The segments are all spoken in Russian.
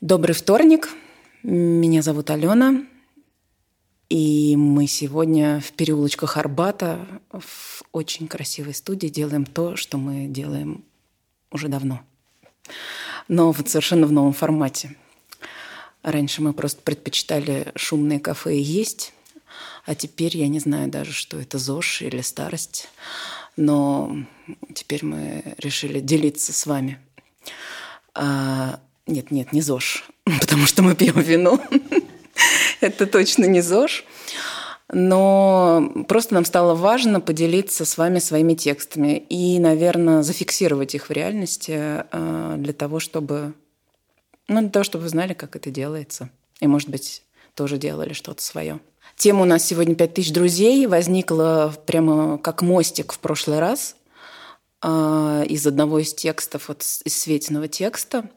Добрый вторник. Меня зовут Алена. И мы сегодня в переулочках Арбата в очень красивой студии делаем то, что мы делаем уже давно. Но вот совершенно в новом формате. Раньше мы просто предпочитали шумные кафе есть, а теперь я не знаю даже, что это ЗОЖ или старость. Но теперь мы решили делиться с вами. Нет, нет, не ЗОЖ, потому что мы пьем вино. Это точно не ЗОЖ. Но просто нам стало важно поделиться с вами своими текстами и, наверное, зафиксировать их в реальности э, для того, чтобы, ну, для того, чтобы вы знали, как это делается. И, может быть, тоже делали что-то свое. Тема у нас сегодня «Пять тысяч друзей» возникла прямо как мостик в прошлый раз э, из одного из текстов, вот из Светиного текста.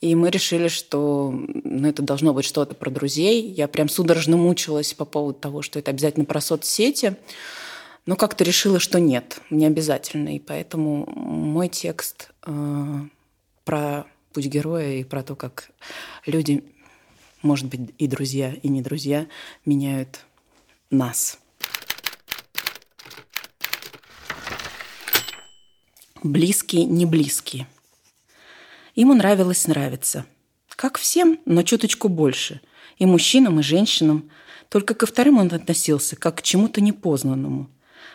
И мы решили, что ну, это должно быть что-то про друзей. Я прям судорожно мучилась по поводу того, что это обязательно про соцсети. Но как-то решила, что нет, не обязательно. И поэтому мой текст э, про путь героя и про то, как люди, может быть, и друзья, и не друзья, меняют нас. Близкие, не близкие. Ему нравилось нравиться. Как всем, но чуточку больше. И мужчинам, и женщинам. Только ко вторым он относился, как к чему-то непознанному.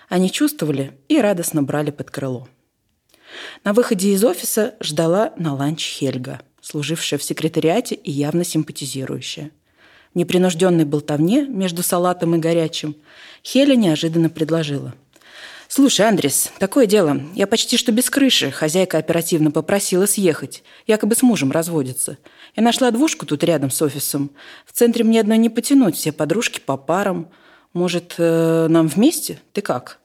Они чувствовали и радостно брали под крыло. На выходе из офиса ждала на ланч Хельга, служившая в секретариате и явно симпатизирующая. В непринужденной болтовне между салатом и горячим Хеля неожиданно предложила – «Слушай, Андрес, такое дело. Я почти что без крыши. Хозяйка оперативно попросила съехать. Якобы с мужем разводится. Я нашла двушку тут рядом с офисом. В центре мне одной не потянуть. Все подружки по парам. Может, э, нам вместе? Ты как?»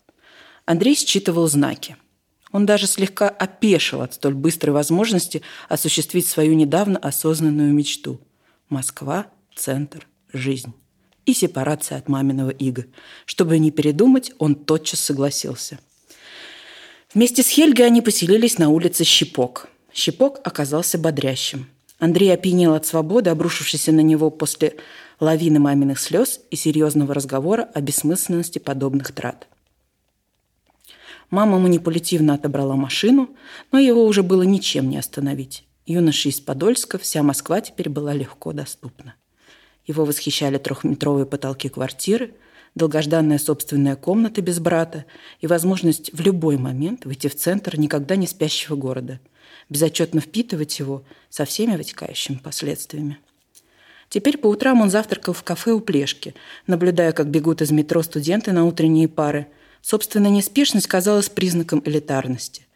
Андрей считывал знаки. Он даже слегка опешил от столь быстрой возможности осуществить свою недавно осознанную мечту. Москва, центр, жизнь и сепарация от маминого ига. Чтобы не передумать, он тотчас согласился. Вместе с Хельгой они поселились на улице Щепок. Щепок оказался бодрящим. Андрей опьянел от свободы, обрушившейся на него после лавины маминых слез и серьезного разговора о бессмысленности подобных трат. Мама манипулятивно отобрала машину, но его уже было ничем не остановить. Юноша из Подольска, вся Москва теперь была легко доступна. Его восхищали трехметровые потолки квартиры, долгожданная собственная комната без брата и возможность в любой момент выйти в центр никогда не спящего города, безотчетно впитывать его со всеми вытекающими последствиями. Теперь по утрам он завтракал в кафе у Плешки, наблюдая, как бегут из метро студенты на утренние пары. Собственная неспешность казалась признаком элитарности.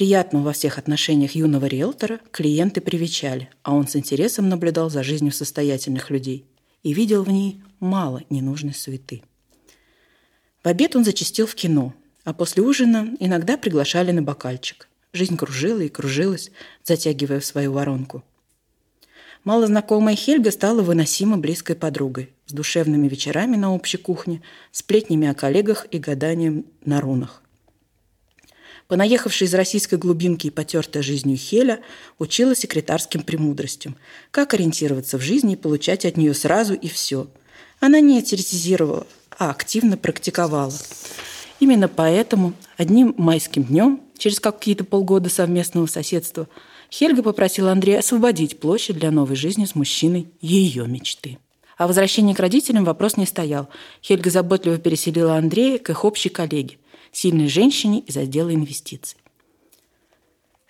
Приятного во всех отношениях юного риэлтора клиенты привечали, а он с интересом наблюдал за жизнью состоятельных людей и видел в ней мало ненужной суеты. В обед он зачастил в кино, а после ужина иногда приглашали на бокальчик. Жизнь кружила и кружилась, затягивая в свою воронку. Малознакомая Хельга стала выносимо близкой подругой, с душевными вечерами на общей кухне, сплетнями о коллегах и гаданием на рунах. Понаехавшая из российской глубинки и потертая жизнью Хеля учила секретарским премудростям, как ориентироваться в жизни и получать от нее сразу и все. Она не теоретизировала, а активно практиковала. Именно поэтому одним майским днем, через какие-то полгода совместного соседства, Хельга попросила Андрея освободить площадь для новой жизни с мужчиной ее мечты. О возвращении к родителям вопрос не стоял. Хельга заботливо переселила Андрея к их общей коллеге – сильной женщине из отдела инвестиций.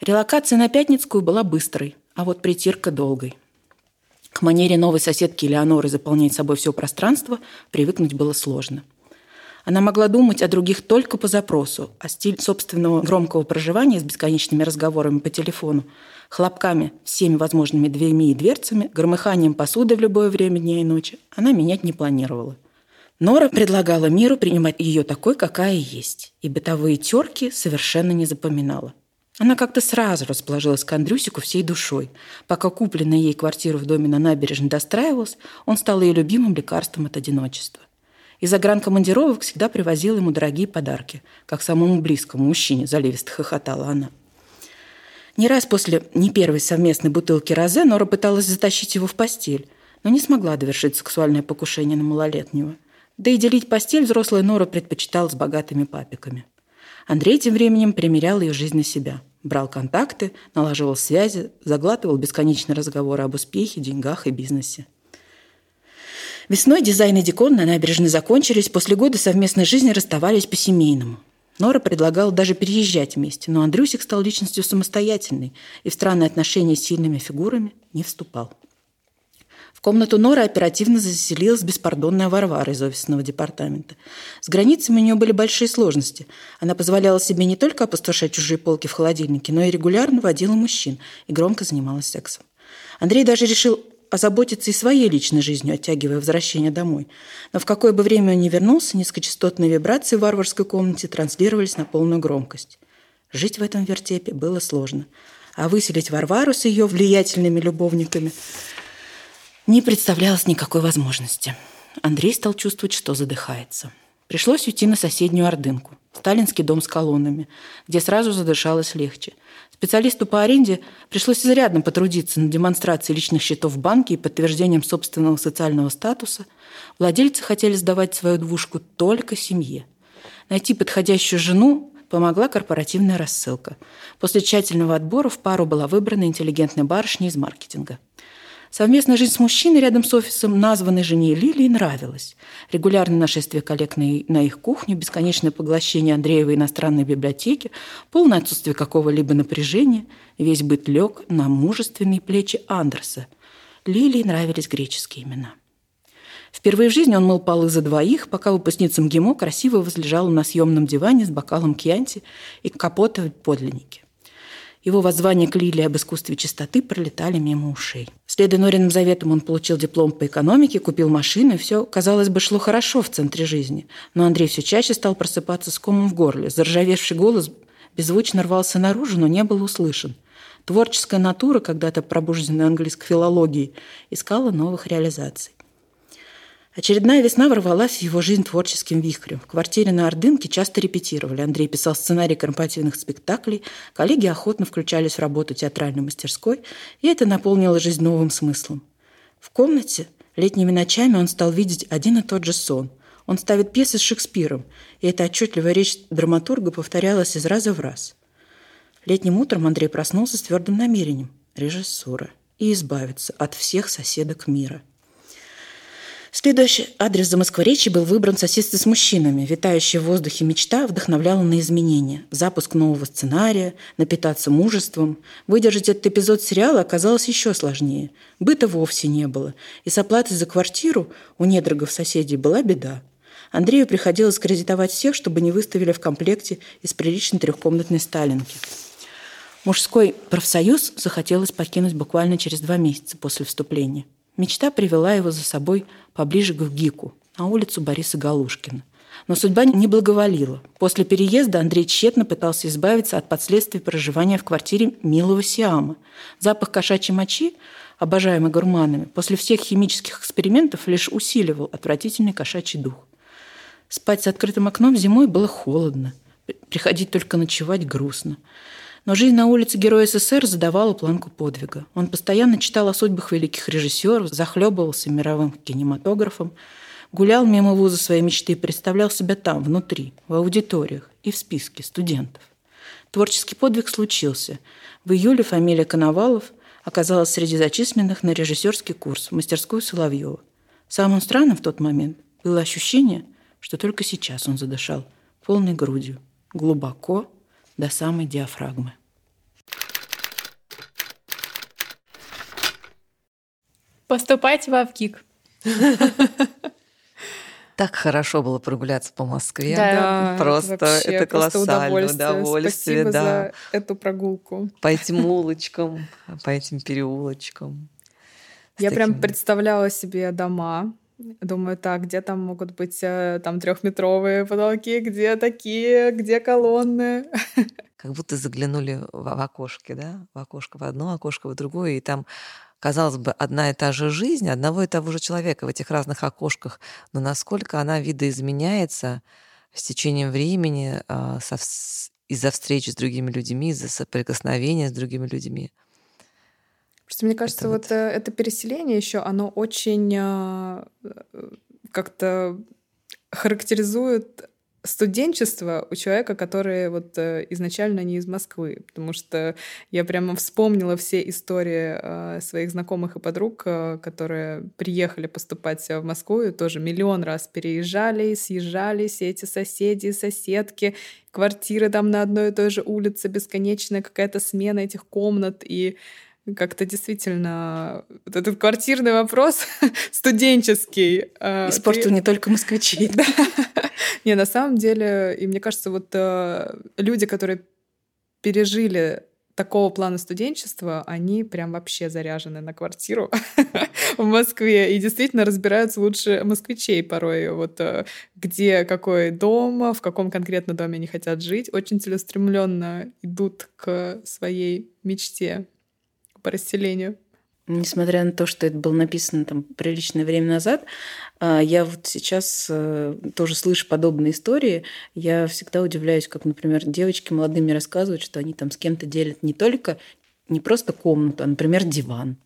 Релокация на Пятницкую была быстрой, а вот притирка долгой. К манере новой соседки Элеоноры заполнять собой все пространство привыкнуть было сложно. Она могла думать о других только по запросу, а стиль собственного громкого проживания с бесконечными разговорами по телефону, хлопками всеми возможными дверьми и дверцами, громыханием посуды в любое время дня и ночи она менять не планировала – Нора предлагала миру принимать ее такой, какая есть, и бытовые терки совершенно не запоминала. Она как-то сразу расположилась к Андрюсику всей душой. Пока купленная ей квартира в доме на набережной достраивалась, он стал ее любимым лекарством от одиночества. Из загранкомандировок всегда привозил ему дорогие подарки, как самому близкому мужчине, заливисто хохотала она. Не раз после не первой совместной бутылки розе Нора пыталась затащить его в постель, но не смогла довершить сексуальное покушение на малолетнего. Да и делить постель взрослая Нора предпочитала с богатыми папиками. Андрей тем временем примерял ее жизнь на себя. Брал контакты, налаживал связи, заглатывал бесконечные разговоры об успехе, деньгах и бизнесе. Весной дизайн и декор на набережной закончились, после года совместной жизни расставались по-семейному. Нора предлагала даже переезжать вместе, но Андрюсик стал личностью самостоятельной и в странные отношения с сильными фигурами не вступал. В комнату Норы оперативно заселилась беспардонная Варвара из офисного департамента. С границами у нее были большие сложности. Она позволяла себе не только опустошать чужие полки в холодильнике, но и регулярно водила мужчин и громко занималась сексом. Андрей даже решил озаботиться и своей личной жизнью, оттягивая возвращение домой. Но в какое бы время он ни вернулся, низкочастотные вибрации в варварской комнате транслировались на полную громкость. Жить в этом вертепе было сложно. А выселить Варвару с ее влиятельными любовниками не представлялось никакой возможности. Андрей стал чувствовать, что задыхается. Пришлось уйти на соседнюю Ордынку, сталинский дом с колоннами, где сразу задышалось легче – Специалисту по аренде пришлось изрядно потрудиться над демонстрацией личных счетов в банке и подтверждением собственного социального статуса. Владельцы хотели сдавать свою двушку только семье. Найти подходящую жену помогла корпоративная рассылка. После тщательного отбора в пару была выбрана интеллигентная барышня из маркетинга – Совместная жизнь с мужчиной рядом с офисом названной жене Лилии нравилась. Регулярное нашествие коллег на, на их кухню, бесконечное поглощение Андреевой иностранной библиотеки, полное отсутствие какого-либо напряжения, весь быт лег на мужественные плечи Андерса. Лилии нравились греческие имена. Впервые в жизни он мыл полы за двоих, пока выпускница МГИМО красиво возлежала на съемном диване с бокалом кьянти и капота в подлиннике. Его воззвания к Лилии об искусстве чистоты пролетали мимо ушей. Следуя Нориным заветам, он получил диплом по экономике, купил машину, и все, казалось бы, шло хорошо в центре жизни. Но Андрей все чаще стал просыпаться с комом в горле. Заржавевший голос беззвучно рвался наружу, но не был услышан. Творческая натура, когда-то пробужденная английской филологией, искала новых реализаций. Очередная весна ворвалась в его жизнь творческим вихрем. В квартире на Ордынке часто репетировали. Андрей писал сценарий корпоративных спектаклей, коллеги охотно включались в работу театральной мастерской, и это наполнило жизнь новым смыслом. В комнате летними ночами он стал видеть один и тот же сон. Он ставит пьесы с Шекспиром, и эта отчетливая речь драматурга повторялась из раза в раз. Летним утром Андрей проснулся с твердым намерением – режиссура и избавиться от всех соседок мира – Следующий адрес за Москворечья был выбран в соседстве с мужчинами. Витающая в воздухе мечта вдохновляла на изменения. Запуск нового сценария, напитаться мужеством. Выдержать этот эпизод сериала оказалось еще сложнее. Быта вовсе не было. И с оплатой за квартиру у недорогов соседей была беда. Андрею приходилось кредитовать всех, чтобы не выставили в комплекте из приличной трехкомнатной сталинки. Мужской профсоюз захотелось покинуть буквально через два месяца после вступления. Мечта привела его за собой поближе к ГИКу, на улицу Бориса Галушкина. Но судьба не благоволила. После переезда Андрей тщетно пытался избавиться от последствий проживания в квартире милого Сиама. Запах кошачьей мочи, обожаемый гурманами, после всех химических экспериментов лишь усиливал отвратительный кошачий дух. Спать с открытым окном зимой было холодно. Приходить только ночевать грустно. Но жизнь на улице Героя СССР задавала планку подвига. Он постоянно читал о судьбах великих режиссеров, захлебывался мировым кинематографом, гулял мимо вуза своей мечты и представлял себя там, внутри, в аудиториях и в списке студентов. Творческий подвиг случился. В июле фамилия Коновалов оказалась среди зачисленных на режиссерский курс в мастерскую Соловьева. Самым странным в тот момент было ощущение, что только сейчас он задышал полной грудью, глубоко, до самой диафрагмы. Поступайте в Авгик. Так хорошо было прогуляться по Москве. Да, просто вообще, это просто колоссальное удовольствие. удовольствие. Спасибо да. за эту прогулку. По этим улочкам, по этим переулочкам. Я прям представляла себе дома. Думаю, так, где там могут быть э, там трехметровые потолки, где такие, где колонны. Как будто заглянули в, в окошки, да? В окошко в одно, окошко в другое, и там казалось бы, одна и та же жизнь одного и того же человека в этих разных окошках, но насколько она видоизменяется с течением времени, а, из-за встреч с другими людьми, из-за соприкосновения с другими людьми. Просто мне кажется, это вот, вот. это переселение еще, оно очень э, как-то характеризует студенчество у человека, который вот э, изначально не из Москвы, потому что я прямо вспомнила все истории э, своих знакомых и подруг, э, которые приехали поступать в Москву и тоже миллион раз переезжали, съезжались, эти соседи, соседки, квартиры там на одной и той же улице, бесконечная какая-то смена этих комнат, и как-то действительно вот этот квартирный вопрос студенческий. Э, Испортил ты... не только москвичи. Да. Не, на самом деле, и мне кажется, вот э, люди, которые пережили такого плана студенчества, они прям вообще заряжены на квартиру в Москве и действительно разбираются лучше москвичей порой. Вот э, где какой дом, в каком конкретно доме они хотят жить. Очень целеустремленно идут к своей мечте по расселению. Несмотря на то, что это было написано там приличное время назад, а, я вот сейчас э, тоже слышу подобные истории. Я всегда удивляюсь, как, например, девочки молодыми рассказывают, что они там с кем-то делят не только, не просто комнату, а, например, диван.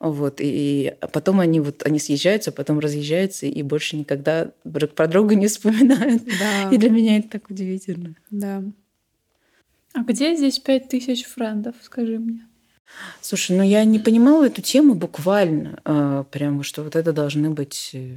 Вот, и потом они вот они съезжаются, потом разъезжаются и больше никогда друг про друга не вспоминают. Да. И для меня это так удивительно. Да. А где здесь пять тысяч френдов, скажи мне? Слушай, ну я не понимала эту тему буквально, а, прямо что вот это должны быть... Э,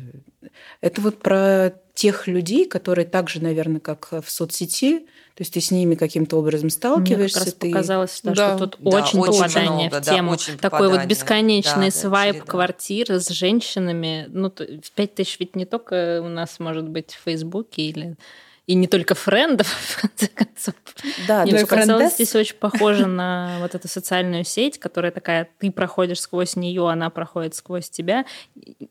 это вот про тех людей, которые так же, наверное, как в соцсети, то есть ты с ними каким-то образом сталкиваешься. Мне как раз ты... показалось, да, да. что тут да, очень, очень попадание много, в тему. Да, Такой вот бесконечный да, свайп да, квартир с женщинами. Ну, в пять тысяч ведь не только у нас может быть в Фейсбуке или и не только френдов, в конце концов. Да, Мне показалось, здесь очень похоже на вот эту социальную сеть, которая такая, ты проходишь сквозь нее, она проходит сквозь тебя,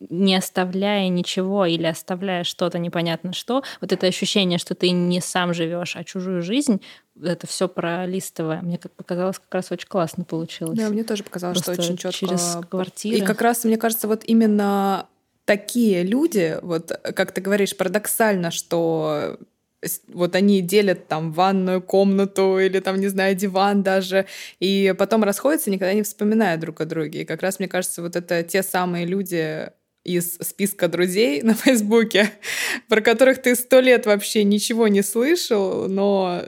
не оставляя ничего или оставляя что-то непонятно что. Вот это ощущение, что ты не сам живешь, а чужую жизнь, это все пролистывая. Мне как показалось, как раз очень классно получилось. Да, мне тоже показалось, Просто что очень четко. Через квартиру. И как раз, мне кажется, вот именно такие люди, вот как ты говоришь, парадоксально, что вот они делят там ванную комнату или там, не знаю, диван даже, и потом расходятся, никогда не вспоминая друг о друге. И как раз, мне кажется, вот это те самые люди, из списка друзей на Фейсбуке, про которых ты сто лет вообще ничего не слышал, но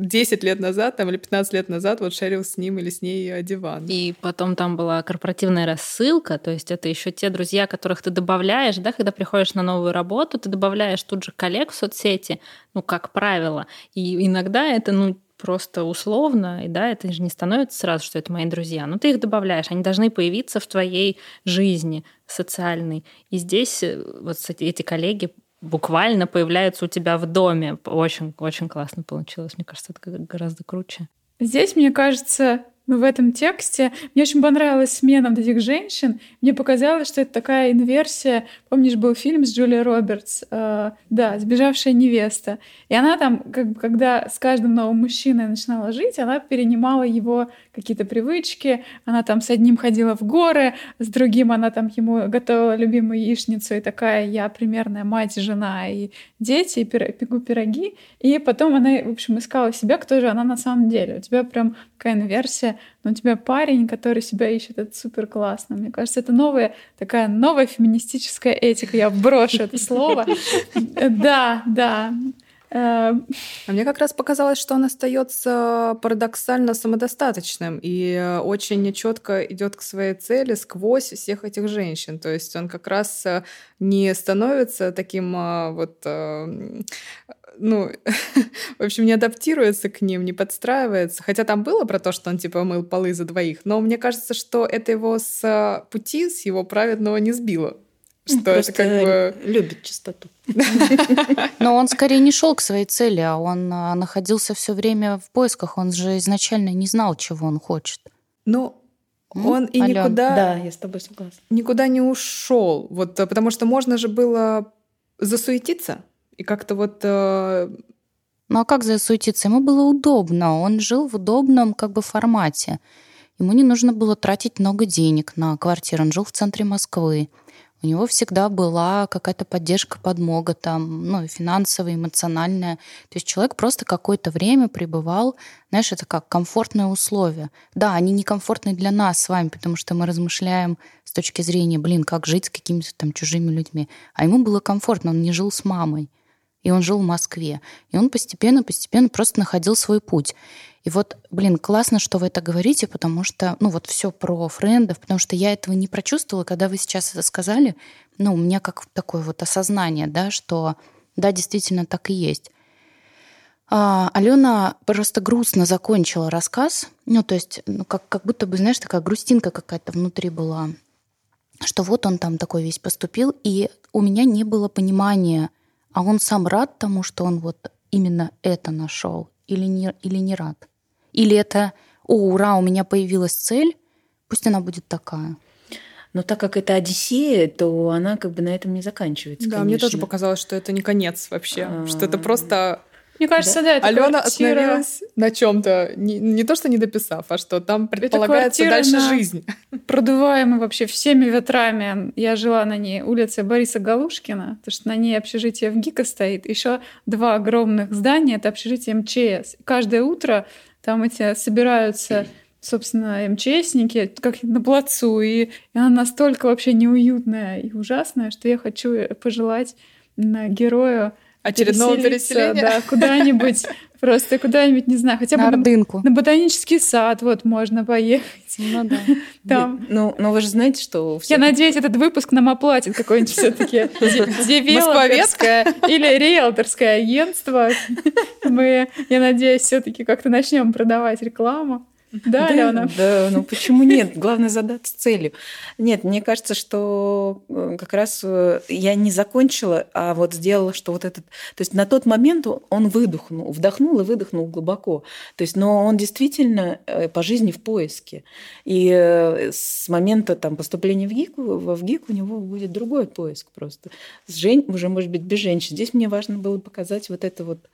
10 лет назад там, или 15 лет назад вот шерил с ним или с ней диван. И потом там была корпоративная рассылка, то есть это еще те друзья, которых ты добавляешь, да, когда приходишь на новую работу, ты добавляешь тут же коллег в соцсети, ну, как правило. И иногда это, ну, просто условно, и да, это же не становится сразу, что это мои друзья, но ты их добавляешь, они должны появиться в твоей жизни социальной. И здесь э, вот эти коллеги буквально появляются у тебя в доме. Очень, очень классно получилось. Мне кажется, это гораздо круче. Здесь, мне кажется, в этом тексте. Мне очень понравилась смена вот этих женщин. Мне показалось, что это такая инверсия. Помнишь, был фильм с Джулией Робертс? Э, да, «Сбежавшая невеста». И она там, как бы, когда с каждым новым мужчиной начинала жить, она перенимала его какие-то привычки. Она там с одним ходила в горы, с другим она там ему готовила любимую яичницу. И такая я примерная мать, жена и дети, и пеку пироги. И потом она, в общем, искала себя, кто же она на самом деле. У тебя прям такая инверсия но у тебя парень, который себя ищет, это супер классно. Мне кажется, это новая такая новая феминистическая этика. Я брошу это слово. Да, да. А мне как раз показалось, что он остается парадоксально самодостаточным и очень четко идет к своей цели сквозь всех этих женщин. То есть он как раз не становится таким а, вот э, ну, в общем, не адаптируется к ним, не подстраивается. Хотя там было про то, что он, типа, мыл полы за двоих. Но мне кажется, что это его с пути, с его праведного не сбило. Что Просто это как бы... любит чистоту. Но он скорее не шел к своей цели, а он а, находился все время в поисках. Он же изначально не знал, чего он хочет. Ну, он и Ален. никуда... Да, я с тобой согласна. Никуда не ушел. Вот, а, потому что можно же было засуетиться, и как-то вот... Э... Ну а как засуетиться? Ему было удобно. Он жил в удобном как бы формате. Ему не нужно было тратить много денег на квартиру. Он жил в центре Москвы. У него всегда была какая-то поддержка, подмога там, ну, финансовая, эмоциональная. То есть человек просто какое-то время пребывал, знаешь, это как комфортные условия. Да, они некомфортные для нас с вами, потому что мы размышляем с точки зрения, блин, как жить с какими-то там чужими людьми. А ему было комфортно, он не жил с мамой. И он жил в Москве. И он постепенно-постепенно просто находил свой путь. И вот, блин, классно, что вы это говорите, потому что, ну вот все про френдов, потому что я этого не прочувствовала, когда вы сейчас это сказали. Ну, у меня как такое вот осознание, да, что да, действительно так и есть. А, Алена просто грустно закончила рассказ. Ну, то есть, ну, как, как будто бы, знаешь, такая грустинка какая-то внутри была. Что вот он там такой весь поступил, и у меня не было понимания, а он сам рад тому, что он вот именно это нашел, или не, или не рад. Или это, о, ура, у меня появилась цель, пусть она будет такая. Но так как это Одиссея, то она как бы на этом не заканчивается. Да, конечно. мне тоже показалось, что это не конец вообще, а... что это просто мне кажется, да, да это Алена квартира... остановилась на чем-то, не, не то, что не дописав, а что там предполагается дальше на... жизнь. Продуваемая вообще всеми ветрами. Я жила на ней улице Бориса Галушкина, потому что на ней общежитие в ГИКа стоит. Еще два огромных здания — это общежитие МЧС. Каждое утро там эти собираются собственно, МЧСники, как на плацу, и, и она настолько вообще неуютная и ужасная, что я хочу пожелать герою очередного переселения. Да, куда-нибудь, просто куда-нибудь, не знаю, хотя бы на, Ордынку. на ботанический сад вот можно поехать. Ну да. Там. Ну, но вы же знаете, что... Я надеюсь, этот выпуск нам оплатит какой-нибудь все таки девелоперское или риэлторское агентство. Мы, я надеюсь, все таки как-то начнем продавать рекламу. Да, да, Алена? Да, ну почему нет? Главное задаться целью. Нет, мне кажется, что э, как раз э, я не закончила, а вот сделала, что вот этот... То есть на тот момент он выдохнул, вдохнул и выдохнул глубоко. То есть, но он действительно э, по жизни в поиске. И с момента там, поступления в ГИК, в ВГИК у него будет другой поиск просто. С жен... Уже, может быть, без женщин. Здесь мне важно было показать вот это вот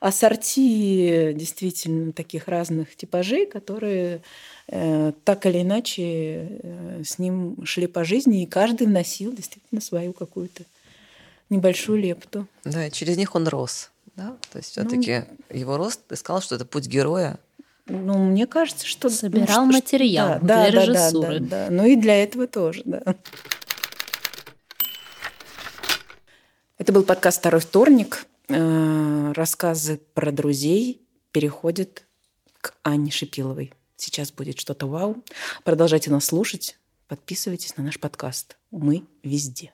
ассорти действительно таких разных типажей, которые э, так или иначе э, с ним шли по жизни, и каждый вносил действительно свою какую-то небольшую лепту. Да, через них он рос. Да? То есть все-таки ну, его рост, ты сказал, что это путь героя. Ну, мне кажется, что... Собирал ну, что, материал да, для да, режиссуры. Да, да, да. Ну и для этого тоже, да. Это был подкаст «Второй вторник». Э, рассказы про друзей переходят к Анне Шипиловой. Сейчас будет что-то вау. Продолжайте нас слушать. Подписывайтесь на наш подкаст. Мы везде.